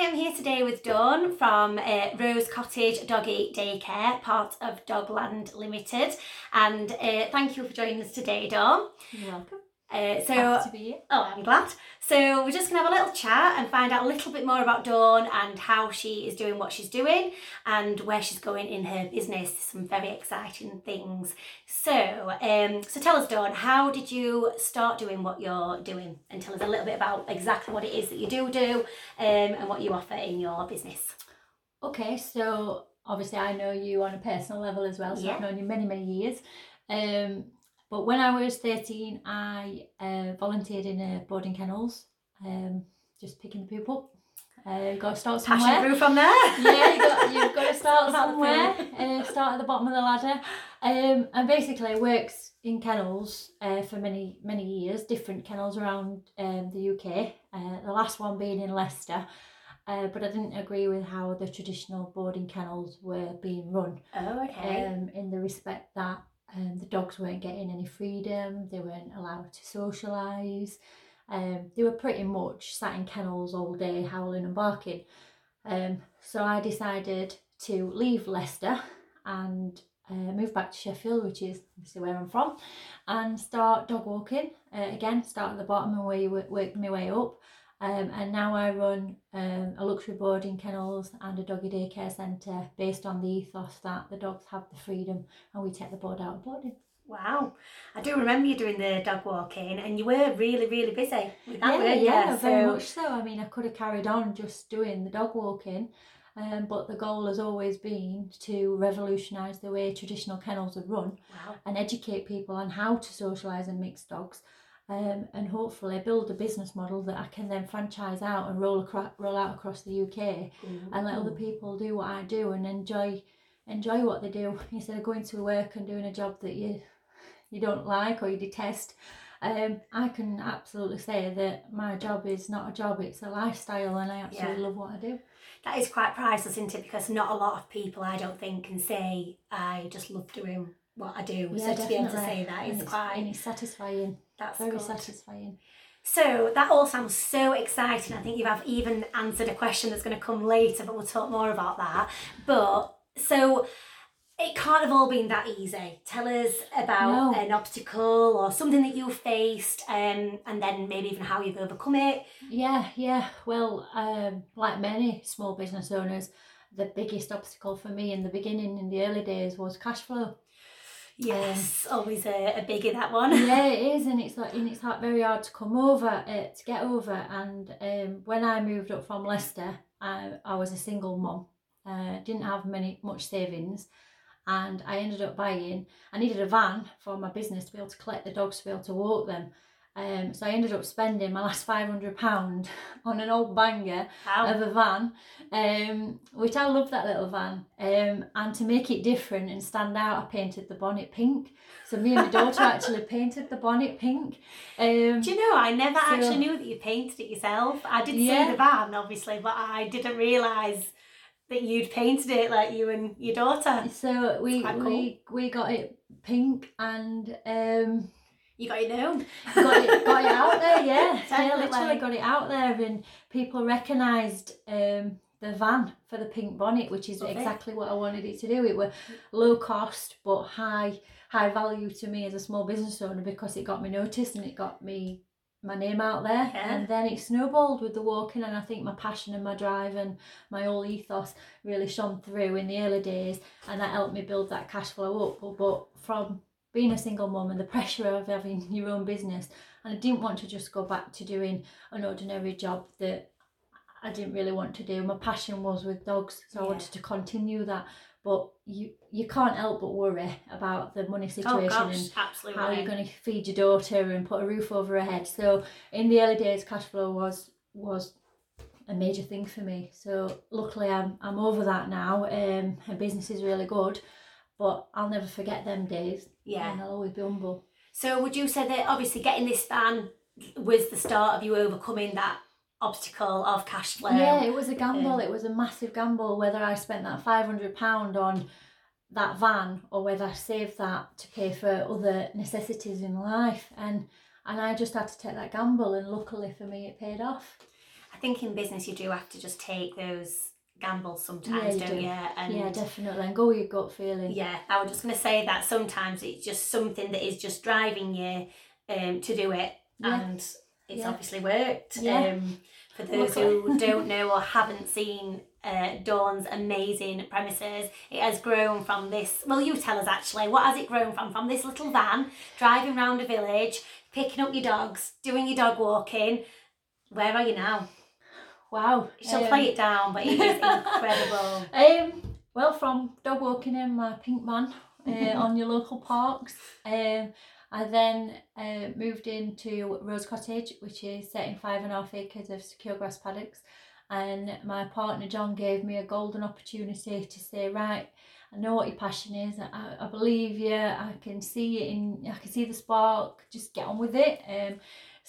am here today with Dawn from uh, Rose Cottage Doggy Daycare, part of Dogland Limited. And uh, thank you for joining us today, Dawn. You're welcome. Uh, so, Happy to be here. oh, I'm glad. So, we're just going to have a little chat and find out a little bit more about Dawn and how she is doing what she's doing and where she's going in her business. Some very exciting things. So, um, so tell us, Dawn, how did you start doing what you're doing? And tell us a little bit about exactly what it is that you do do um, and what you offer in your business. Okay, so obviously I know you on a personal level as well, so Yeah. I've known you many, many years. Um, but when I was 13, I uh, volunteered in uh, boarding kennels, um, just picking the poop up. Uh, got to start somewhere. Passion through from there. yeah, you got, you've got to start somewhere. Uh, start at the bottom of the ladder. Um, and basically I worked in kennels uh, for many many years, different kennels around um, the UK. Uh, the last one being in Leicester. Uh, but I didn't agree with how the traditional boarding kennels were being run. Oh, okay. Um, in the respect that um, the dogs weren't getting any freedom, they weren't allowed to socialise. Um, they were pretty much sat in kennels all day, howling and barking. Um, so I decided to leave Leicester and uh, move back to Sheffield, which is obviously where I'm from, and start dog walking. Uh, again, start at the bottom and work my way up. Um, and now I run um, a luxury boarding kennels and a doggy daycare centre based on the ethos that the dogs have the freedom and we take the board out of boarding. Wow. I do remember you doing the dog walking and you were really, really busy with that, yeah, weren't yeah, you? very So- much so. I mean, I could have carried on just doing the dog walking, um, but the goal has always been to revolutionise the way traditional kennels are run Wow. and educate people on how to socialise and mix dogs. Um, and hopefully build a business model that I can then franchise out and roll across, roll out across the UK and let other people do what I do and enjoy enjoy what they do instead of going to work and doing a job that you you don't like or you detest. Um, I can absolutely say that my job is not a job; it's a lifestyle, and I absolutely Yeah. love what I do. That is quite priceless, isn't it? Because not a lot of people, I don't think, can say, I just love doing what I do. so to be able to say that and it's, quite, it's satisfying, that's very good. satisfying. So that all sounds so exciting. I think you have even answered a question that's going to come later, but we'll talk more about that. But so it can't have all been that easy. Tell us about No. an obstacle or something that you faced, um, and then maybe even how you've overcome it. Yeah, yeah. Well, um, like many small business owners, the biggest obstacle for me in the beginning, in the early days, was cash flow. Yes, always a, a biggie that one. yeah, it is, and it's like and it's like very hard to come over, uh, to get over. And um, when I moved up from Leicester, I, I was a single mum, uh, didn't have many much savings, and I ended up buying. I needed a van for my business to be able to collect the dogs to be able to walk them. Um, so I ended up spending my last five hundred pound on an old banger Wow. of a van, um, which I love that little van. Um, and to make it different and stand out, I painted the bonnet pink. So me and my daughter actually painted the bonnet pink. Um, Do you know, I never So- actually knew that you painted it yourself. I did Yeah. see the van, obviously, but I didn't realise that you'd painted it like you and your daughter. so we cool. we we got it pink and um, You got it known. got it got it out there. Yeah, yeah, literally got it out there, and people recognised um, the van for the pink bonnet, which is Love it. exactly what I wanted it to do. It were low cost but high high value to me as a small business owner because it got me noticed and it got me my name out there Yeah. and then it snowballed with the walking and I think my passion and my drive and my whole ethos really shone through in the early days and that helped me build that cash flow up but, but from being a single mum and the pressure of having your own business and I didn't want to just go back to doing an ordinary job that I didn't really want to do. My passion was with dogs, so I wanted to continue that. But you you can't help but worry about the money Oh situation gosh, and absolutely. how you're going to feed your daughter and put a roof over her head. So in the early days, cash flow was was a major thing for me. So luckily, I'm I'm over that now. Um, and business is really good, but I'll never forget them days. Yeah. and I'll always be humble. So would you say that obviously getting this van was the start of you overcoming that obstacle of cash flow? yeah, it was a gamble. um, it was a massive gamble whether I spent that five hundred pound on that van or whether I saved that to pay for other necessities in life. And and I just had to take that gamble, and luckily for me, it paid off. I think in business you do have to just take those gambles sometimes, you don't do. you? And yeah, definitely. And go with your gut feeling. yeah, I was just going to say that sometimes it's just something that is just driving you um, to do it, Yeah. and it's Yeah. obviously worked. Yeah. Um, for those who don't know or haven't seen uh, Dawn's amazing premises, it has grown from this. Well, you tell us actually, what has it grown from? From this little van driving round a village, picking up your dogs, doing your dog walking. Where are you now? Wow. She'll um, play it down, but it is incredible. Um, well, from dog walking in my pink man uh, on your local parks. Um, I then uh, moved into Rose Cottage, which is set in five and a half acres of secure grass paddocks. And my partner John gave me a golden opportunity to say, right, I know what your passion is. I, I believe you. I can see it in. I can see the spark. Just get on with it. Um,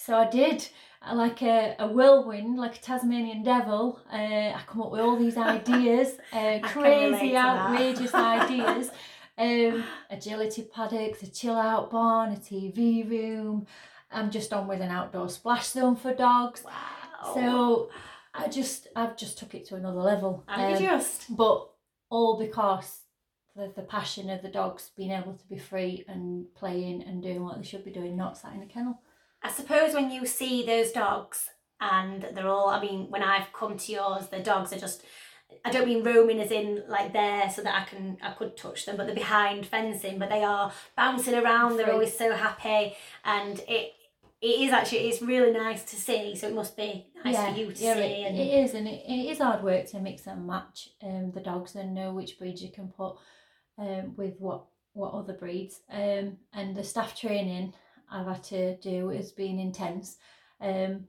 so I did. Like a, a whirlwind, like a Tasmanian devil, uh, I come up with all these ideas, uh, crazy, outrageous ideas. Um, agility paddocks, a chill out barn, a TV room. I'm just on with an outdoor splash zone for dogs. Wow. So I just, I've just took it to another level. and Um, just but all because the, the passion of the dogs being able to be free and playing and doing what they should be doing, not sat in a kennel. I suppose when you see those dogs and they're all, I mean, when I've come to yours, the dogs are just, I don't mean roaming as in like there so that I can, I could touch them, but they're behind fencing, but they are bouncing around. They're always so happy, and it, it is actually, it's really nice to see. So it must be nice for you to yeah, see. it, and it is, and it, it is hard work to mix and match um, the dogs and know which breeds you can put um, with what what other breeds. Um, and the staff training I've had to do has been intense, um,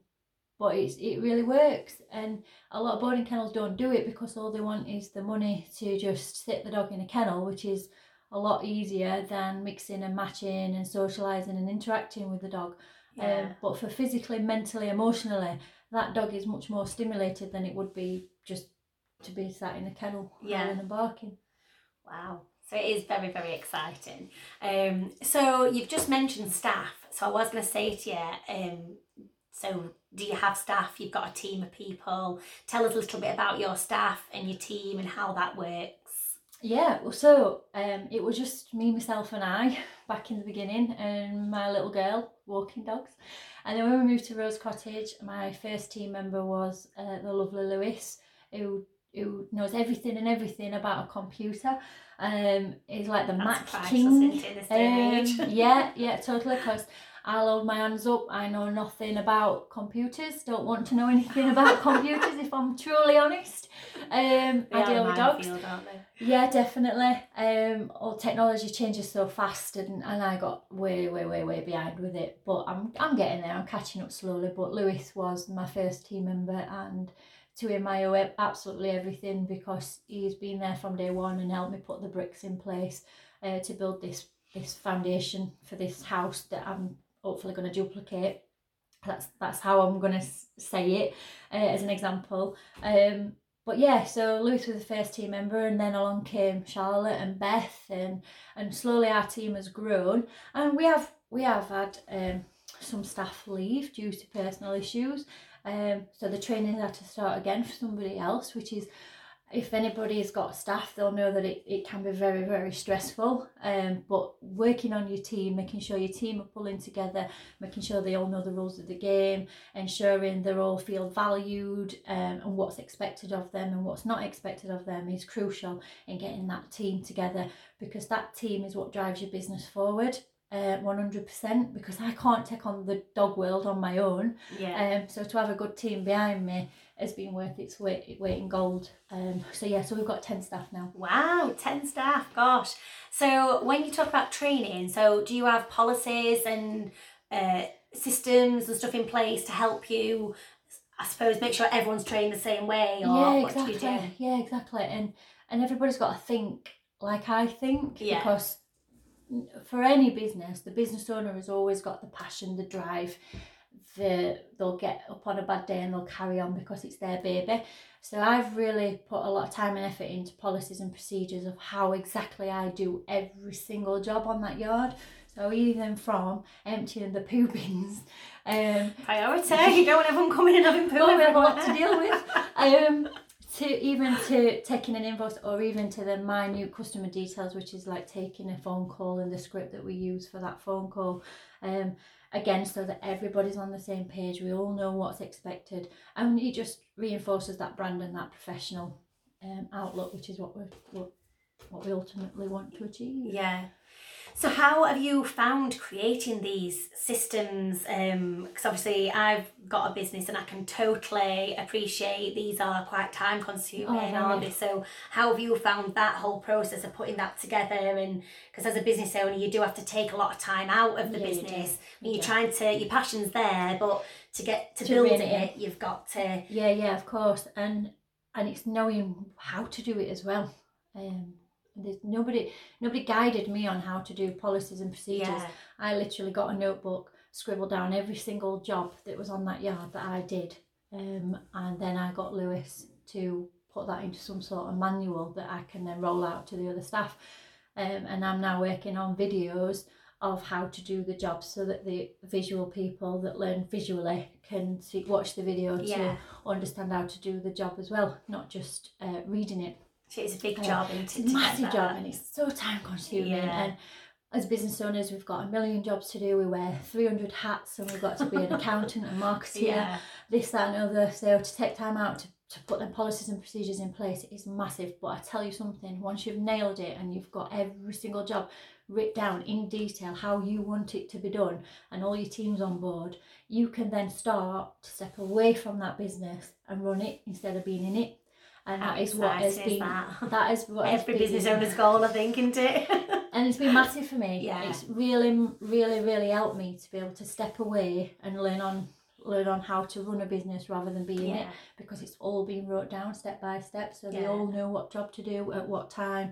but it's it really works. And a lot of boarding kennels don't do it because all they want is the money to just sit the dog in a kennel, which is a lot easier than mixing and matching and socialising and interacting with the dog. yeah. Um, but for physically, mentally, emotionally, that dog is much more stimulated than it would be just to be sat in a kennel Yeah. and barking. Wow. So it is very, very exciting. Um, so you've just mentioned staff. So I was going to say to you, um, so do you have staff? You've got a team of people. Tell us a little bit about your staff and your team and how that works. Yeah, well, so um, it was just me, myself, and I back in the beginning, and my little girl walking dogs. And then when we moved to Rose Cottage, my first team member was uh, the lovely Lewis, who who knows everything and everything about a computer. Um, he's like the That's Mac King. isn't it, in this day and age? Um, yeah, yeah, totally. Because I'll hold my hands up. I know nothing about computers. Don't want to know anything about computers. If I'm truly honest, um, They I deal with dogs. they? Yeah, definitely. Um, all technology changes so fast, and, and I got way, way, way, way behind with it. But I'm I'm getting there. I'm catching up slowly. But Lewis was my first team member, and to him I owe absolutely everything because he's been there from day one and helped me put the bricks in place uh, to build this this foundation for this house that I'm hopefully going to duplicate. That's that's how I'm going to say it uh, as an example. Um, but yeah, so Lewis was the first team member, and then along came Charlotte and Beth, and and slowly our team has grown, and we have we have had um, some staff leave due to personal issues, um, so the training had to start again for somebody else, which is if anybody's got staff, they'll know that it, it can be very, very stressful. Um, but working on your team, making sure your team are pulling together, making sure they all know the rules of the game, ensuring they all feel valued um, and what's expected of them and what's not expected of them is crucial in getting that team together because that team is what drives your business forward. Uh, 100% because I can't take on the dog world on my own. Yeah. Um, so to have a good team behind me has been worth its weight, weight in gold. Um, so yeah, so we've got 10 staff now. Wow, 10 staff, gosh. So when you talk about training, so do you have policies and uh, systems and stuff in place to help you, I suppose, make sure everyone's trained the same way or yeah, what do exactly. you do? Yeah, exactly. And and everybody's got to think like I think Yeah. because for any business, the business owner has always got the passion, the drive. The, they'll get up on a bad day and they'll carry on because it's their baby. So I've really put a lot of time and effort into policies and procedures of how exactly I do every single job on that yard. So even from emptying the poo bins, um, Priority. you don't want everyone coming and having poo we have a lot to deal with. Um, to even to taking an invoice or even to the minute customer details, which is like taking a phone call and the script that we use for that phone call. Um, again, so that everybody's on the same page, we all know what's expected, and it just reinforces that brand and that professional um, outlook, which is what we what, what we ultimately want to achieve. Yeah. So how have you found creating these systems? Because obviously I've got a business and I can totally appreciate these are quite time consuming, Oh, aren't they? So how have you found that whole process of putting that together? And because as a business owner, you do have to take a lot of time out of the Yeah, business. You And you're do. trying to, your passion's there, but to get to, To build rein it, it you've got to. Yeah, yeah, of course, and and it's knowing how to do it as well. Um, there's nobody nobody guided me on how to do policies and procedures. Yeah. I literally got a notebook, scribbled down every single job that was on that yard that I did, um, and then I got Lewis to put that into some sort of manual that I can then roll out to the other staff. Um, and I'm now working on videos of how to do the job so that the visual people that learn visually can see, watch the video Yeah. to understand how to do the job as well, not just uh, reading it. It's a big job, It's a massive job and it's so time consuming. Yeah. And as business owners, we've got a million jobs to do. We wear 300 hats and we've got to be an accountant, a marketer, Yeah. this, that, and other. So to take time out to, to put them policies and procedures in place is massive. But I tell you something, once you've nailed it and you've got every single job written down in detail how you want it to be done and all your teams on board, you can then start to step away from that business and run it instead of being in it. And How that is what has been that? that is what has Every been- business owner's goal, I think, isn't it? and it's been massive for me. Yeah. It's really, really, really helped me to be able to step away and learn on learn on how to run a business rather than be in it because it's all been wrote down step by step so they all know what job to do at what time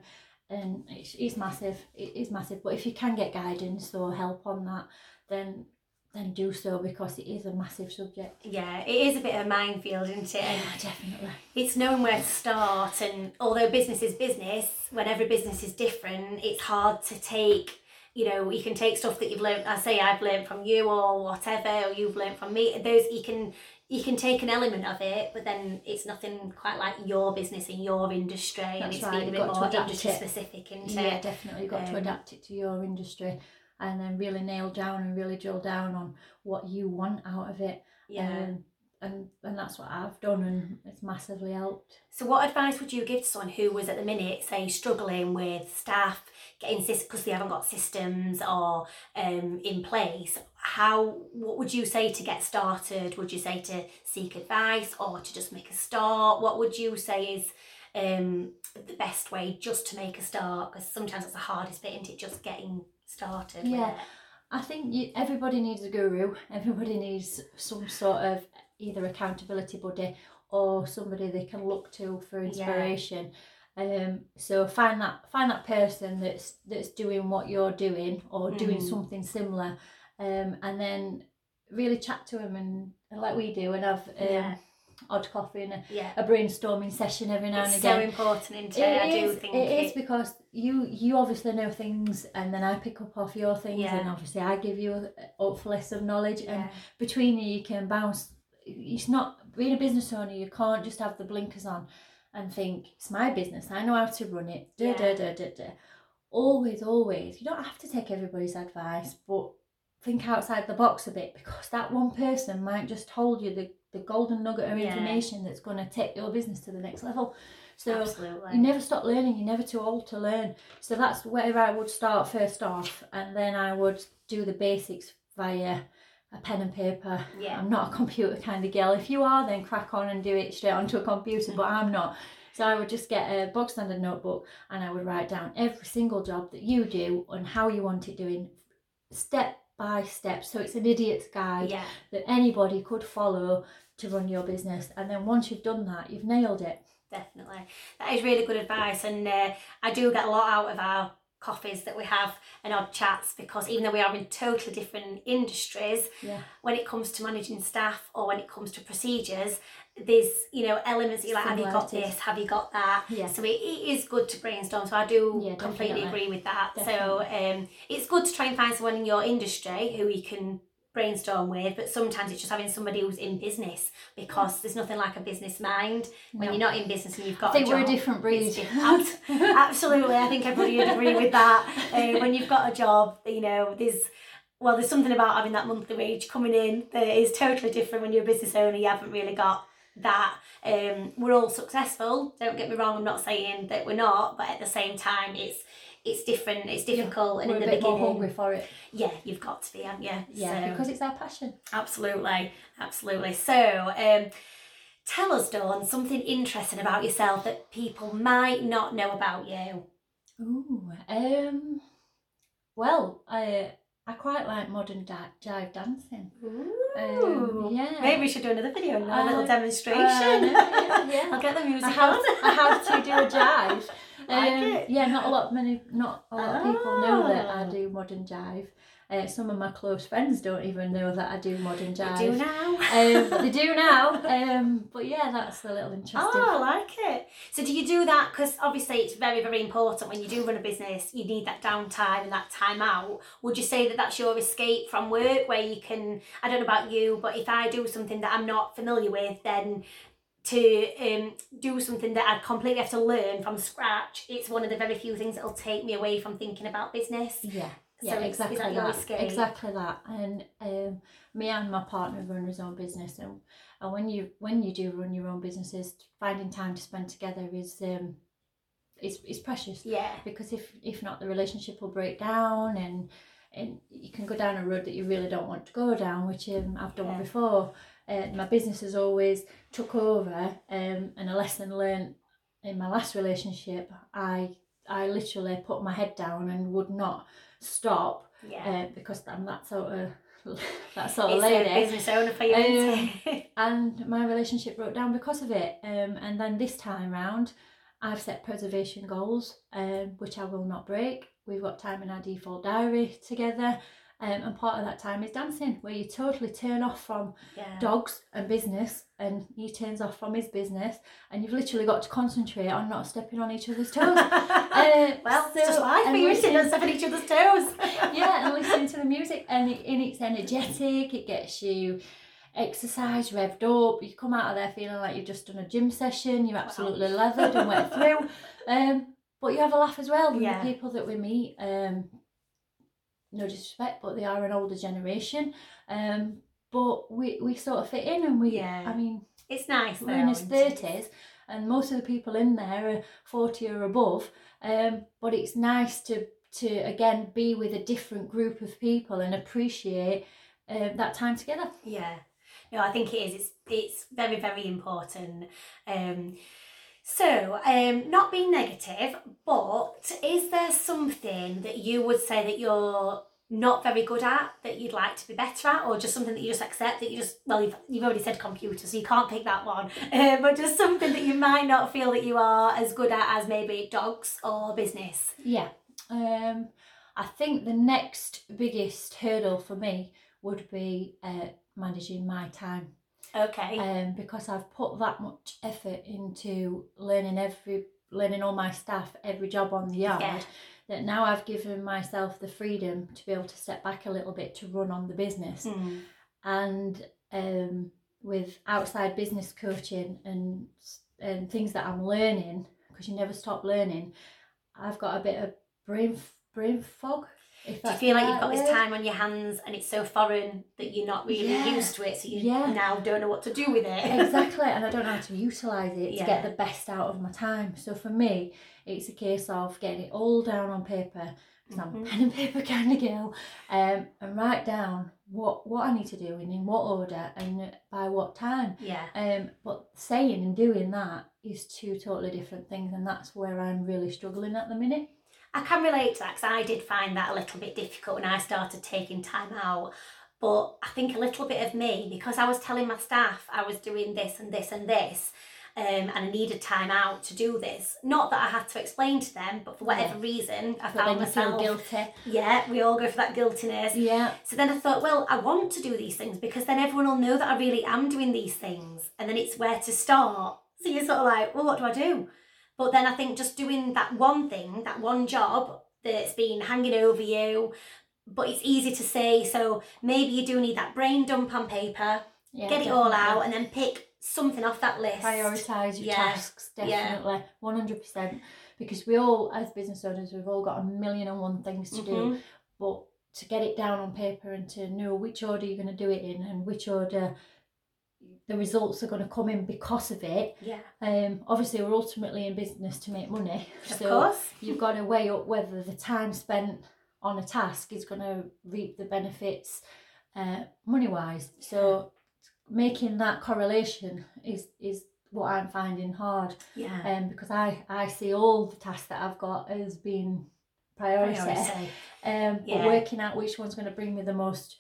and it's, it's massive it is massive but if you can get guidance or help on that then then do so because it is a massive subject Yeah, it is a bit of a minefield, isn't it? And yeah definitely it's knowing where to start. And although business is business, when every business is different, it's hard to take. You know, you can take stuff that you've learned. I say I've learned from you or whatever, or you've learned from me. Those you can you can take an element of it, but then it's nothing quite like your business in your industry, and it's right, being a bit more industry it. specific, isn't yeah it? definitely you've got Um, to adapt it to your industry and then really nail down and really drill down on what you want out of it Yeah. um, and and that's what I've done and it's massively helped So, what advice would you give to someone who was at the minute, say, struggling with staff getting because they haven't got systems or um, in place? How what would you say to get started? Would you say to seek advice or to just make a start? What would you say is um, the best way just to make a start? Because sometimes it's the hardest bit, isn't it? Just getting started. Yeah. it. I think you, everybody needs a guru. Everybody needs some sort of either accountability buddy or somebody they can look to for inspiration. Um, so find that find that person that's that's doing what you're doing or doing Mm. something similar, um, and then really chat to them and, and like we do and have um, Yeah. odd coffee and a, Yeah. a brainstorming session every now It's and so again. important, isn't it? It I do is- think it is because you you obviously know things and then I pick up off your things Yeah. and obviously I give you hopefully some knowledge and Yeah. between you you can bounce it's not being a business owner you can't just have the blinkers on and think it's my business I know how to run it da, da, Yeah. da, da, da. always always you don't have to take everybody's advice but think outside the box a bit because that one person might just hold you the, the golden nugget of information that's going to take your business to the next level so Absolutely. you never stop learning you're never too old to learn so that's where i would start first off and then i would do the basics via a pen and paper Yeah. i'm not a computer kind of girl if you are then crack on and do it straight onto a computer but i'm not so i would just get a bog standard notebook and i would write down every single job that you do and how you want it doing step by step so it's an idiot's guide Yeah. that anybody could follow to run your business and then once you've done that you've nailed it Definitely. That is really good advice. And uh, I do get a lot out of our coffees that we have and odd chats because even though we are in totally different industries, yeah when it comes to managing staff or when it comes to procedures, there's you know elements you're like, have you got this? Have you got that? Yeah. So it, it is good to brainstorm. So I do Yeah, completely agree with that. So um, it's good to try and find someone in your industry who you can brainstorm with. But sometimes it's just having somebody who's in business because there's nothing like a business mind when No. you're not in business and you've got. I think a we're a different breed. Absolutely, I think everybody would agree with that. Uh, when you've got a job, you know, there's well, there's something about having that monthly wage coming in that is totally different when you're a business owner. You haven't really got that. Um, we're all successful. Don't get me wrong. I'm not saying that we're not, but at the same time, it's it's different. It's difficult, and we're in the beginning, hungry for it. yeah, you've got to be, haven't you? Yeah, So- because it's our passion. Absolutely, absolutely. So, um, tell us, Dawn, something interesting about yourself that people might not know about you. Ooh, um, well, I I quite like modern di- jive dancing. Ooh. Um, yeah. Maybe we should do another video now, a little demonstration. uh, yeah, yeah. I'll get the music I have, on. I have to do a jive. Like Um, it? Yeah, not a lot many, not a lot of people know that I Oh. do modern jive. Uh, some of my close friends don't even know that I do modern jive. I do now. Um, they do now. Um, but yeah, that's a little interesting. Oh, I like it. So, do you do that? Because obviously, it's very, very important when you do run a business. You need that downtime and that time out. Would you say that that's your escape from work, where you can? I don't know about you, but if I do something that I'm not familiar with, then to um, do something that I completely have to learn from scratch, it's one of the very few things that will take me away from thinking about business. Yeah. So Yeah, exactly that. Exactly that. And um, me and my partner run his own business, and, and when you when you do run your own businesses, finding time to spend together is um, is is precious Yeah. because if if not, the relationship will break down, and and you can go down a road that you really don't want to go down, which um, I've done Yeah. before. Uh, my business has always took over, um, and a lesson learned in my last relationship, I I literally put my head down and would not stop Yeah. uh, because I'm that sort of that sort of it's lady. a business owner for you, isn't and my relationship broke down because of it. Um, and then this time round, I've set preservation goals, um, which I will not break. We've got time in our default diary together. Um, and part of that time is dancing, where you totally turn off from yeah. dogs and business, and he turns off from his business, and you've literally got to concentrate on not stepping on each other's toes. Uh, well, it's just so- life you, sitting on each other's toes. yeah, and listen to the music, and, it, and it's energetic. It gets you exercise revved up. You come out of there feeling like you've just done a gym session. You're absolutely leathered and wet through. Um, but you have a laugh as well. with Yeah. The people that we meet, um, no disrespect, but they are an older generation. Um, but we we sort of fit in, and we. Yeah. I mean, It's nice. we're in his thirties, and most of the people in there are forty or above. Um, but it's nice to to again be with a different group of people and appreciate uh, that time together. Yeah. No, I think it is. It's it's very very important. Um, so, um, not being negative, but is there something that you would say that you're not very good at that you'd like to be better at, or just something that you just accept that you just well you've, you've already said computer, so you can't pick that one, uh, but just something that you might not feel that you are as good at as maybe dogs or business. Yeah. Um, I think the next biggest hurdle for me would be uh, managing my time. Okay. um, because I've put that much effort into learning every learning all my staff every job on the yard Yeah. that now I've given myself the freedom to be able to step back a little bit to run on the business Hmm. and um, with outside business coaching and and things that I'm learning because you never stop learning I've got a bit of brain brain fog Do you feel like you've got this time on your hands and it's so foreign that you're not really Yeah. used to it, so you Yeah. now don't know what to do with it? exactly and i don't know how to utilize it Yeah. to get the best out of my time so for me it's a case of getting it all down on paper because i'm a Mhm. pen and paper kind of girl um, and write down what what i need to do and in what order and by what time yeah. um, but saying and doing that is two totally different things and that's where i'm really struggling at the minute I can relate to that because I did find that a little bit difficult when I started taking time out. But I think a little bit of me, because I was telling my staff I was doing this and this and this, um, and I needed time out to do this. Not that I had to explain to them, but for whatever reason, I But found myself. guilty. Yeah, we all go for that guiltiness. Yeah. So then I thought, well, I want to do these things because then everyone will know that I really am doing these things. And then it's where to start. So you're sort of like, well, what do I do? But then I think just doing that one thing, that one job that's been hanging over you, but it's easy to say. So maybe you do need that brain dump on paper, yeah get it all out, and then pick something off that list. prioritize your Yeah, tasks definitely 100% because we all as business owners we've all got a million and one things to do Mhm. but to get it down on paper and to know which order you're going to do it in and which order the results are going to come in because of it Yeah, um obviously we're ultimately in business to make money of so course. you've got to weigh up whether the time spent on a task is going to reap the benefits uh, money wise. So making that correlation is is what I'm finding hard, Yeah. um, because I I see all the tasks that I've got as being priority, Priority. um, Yeah. but working out which one's going to bring me the most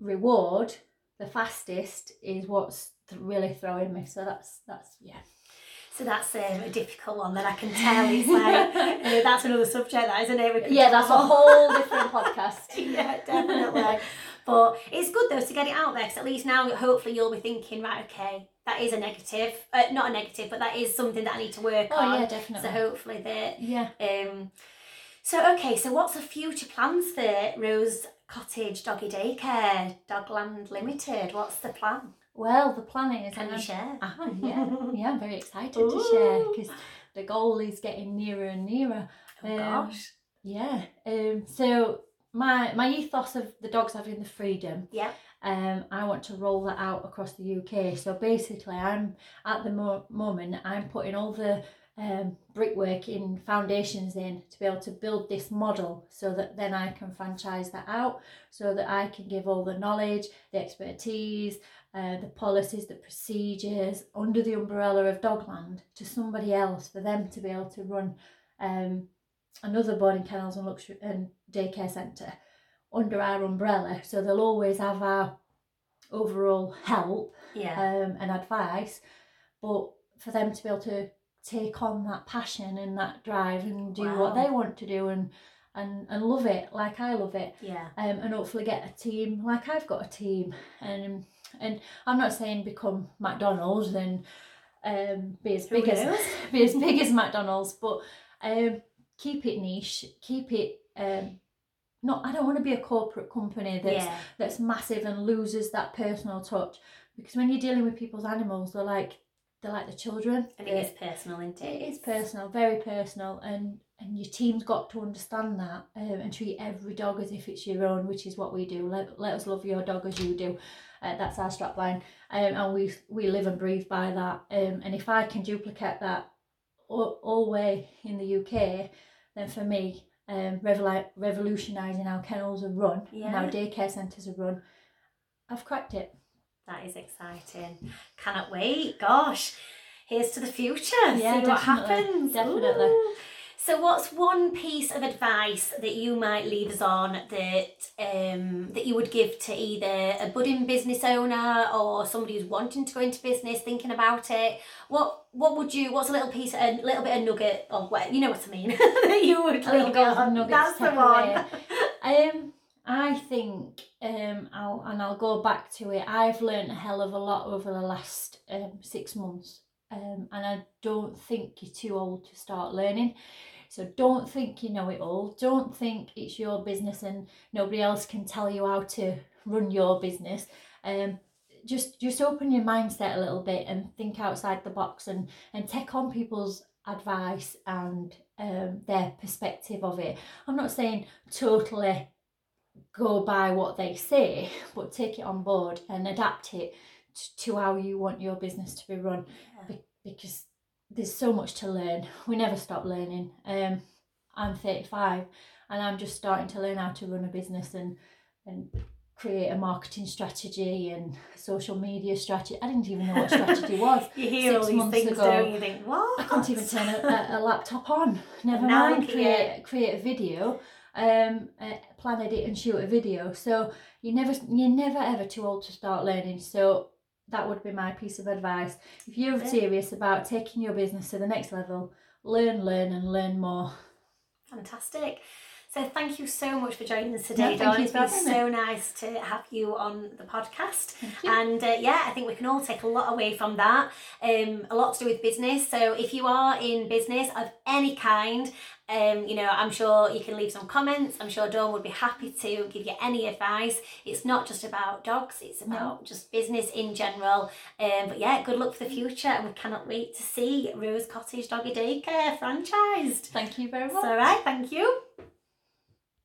reward, the fastest, is what's th- really throwing me. So that's that's yeah. So that's um, a difficult one that I can tell. It's like uh, that's another subject, that isn't it? Yeah, that's a whole different podcast. yeah, definitely. but it's good though to get it out there because at least now, hopefully, you'll be thinking, right, okay, that is a negative, uh, not a negative, but that is something that I need to work Oh on. yeah, So hopefully that. Yeah. Um, so okay, so what's the future plans for Rose Cottage Doggy Daycare Dogland Limited? What's the plan? Well, the plan is, Can you share? Ah, yeah, yeah, I'm very excited to share because the goal is getting nearer and nearer. Oh Um, gosh. Yeah. Um. So my my ethos of the dogs having the freedom. Yeah. Um. I want to roll that out across the UK. So basically, I'm at the mo- moment I'm putting all the um, brickwork in foundations in to be able to build this model so that then I can franchise that out so that I can give all the knowledge, the expertise, uh, the policies, the procedures under the umbrella of Dogland to somebody else for them to be able to run um, another boarding kennels and luxury and daycare centre under our umbrella. So they'll always have our overall help Yeah. um, and advice, but for them to be able to take on that passion and that drive and do what they want to do and and and love it like I love it yeah. um, and hopefully get a team like I've got a team and and I'm not saying become McDonald's and um, be as Who big as be as big as McDonald's but um, keep it niche keep it um, not I don't want to be a corporate company that's yeah. that's massive and loses that personal touch because when you're dealing with people's animals they're like they're like the children And it is personal, isn't it? it is personal, very personal, and and your team's got to understand that um, and treat every dog as if it's your own, which is what we do. Let, let us love your dog as you do. Uh, that's our strapline, um, and we we live and breathe by that. Um, and if I can duplicate that all, all way in the UK, then for me, um, revol- revolutionising how kennels are run and how Yeah. daycare centres are run, I've cracked it. That is exciting. Cannot wait. Gosh, here's to the future. Yeah, See what definitely, happens. definitely. Ooh. So, what's one piece of advice that you might leave us on that um, that you would give to either a budding business owner or somebody who's wanting to go into business, thinking about it? What what would you? What's a little piece, a little bit of nugget, or what you know what I mean? that you would A little leave golden on? nugget That's the one. Um, I think, um, I'll and I'll go back to it. I've learned a hell of a lot over the last um, six months, um, and I don't think you're too old to start learning. So don't think you know it all. Don't think it's your business and nobody else can tell you how to run your business. Um, just just open your mindset a little bit and think outside the box and and take on people's advice and um, their perspective of it. I'm not saying totally go by what they say, but take it on board and adapt it to how you want your business to be run Be- because there's so much to learn. We never stop learning. Um, I'm 35 and I'm just starting to learn how to run a business and and create a marketing strategy and social media strategy. I didn't even know what strategy was. You hear Six all these months things, ago, don't you? Think what? I can't even turn a, a, a laptop on. Never Now mind create create a video, um, uh, plan, edit, and shoot a video. So you never you're never ever too old to start learning. So that would be my piece of advice. If you're Yeah. serious about taking your business to the next level, learn, learn, and learn more. Fantastic. So thank you so much for joining us today, thank Dawn. you It's been so nice to have you on the podcast. And uh, yeah, I think we can all take a lot away from that. Um, a lot to do with business. So if you are in business of any kind, um, you know, I'm sure you can leave some comments. I'm sure Dawn would be happy to give you any advice. It's not just about dogs; it's about just business in general. Um, but yeah, good luck for the future, and we cannot wait to see Rose Cottage Doggy Daycare franchised. Thank you very It's much. all right. Thank you.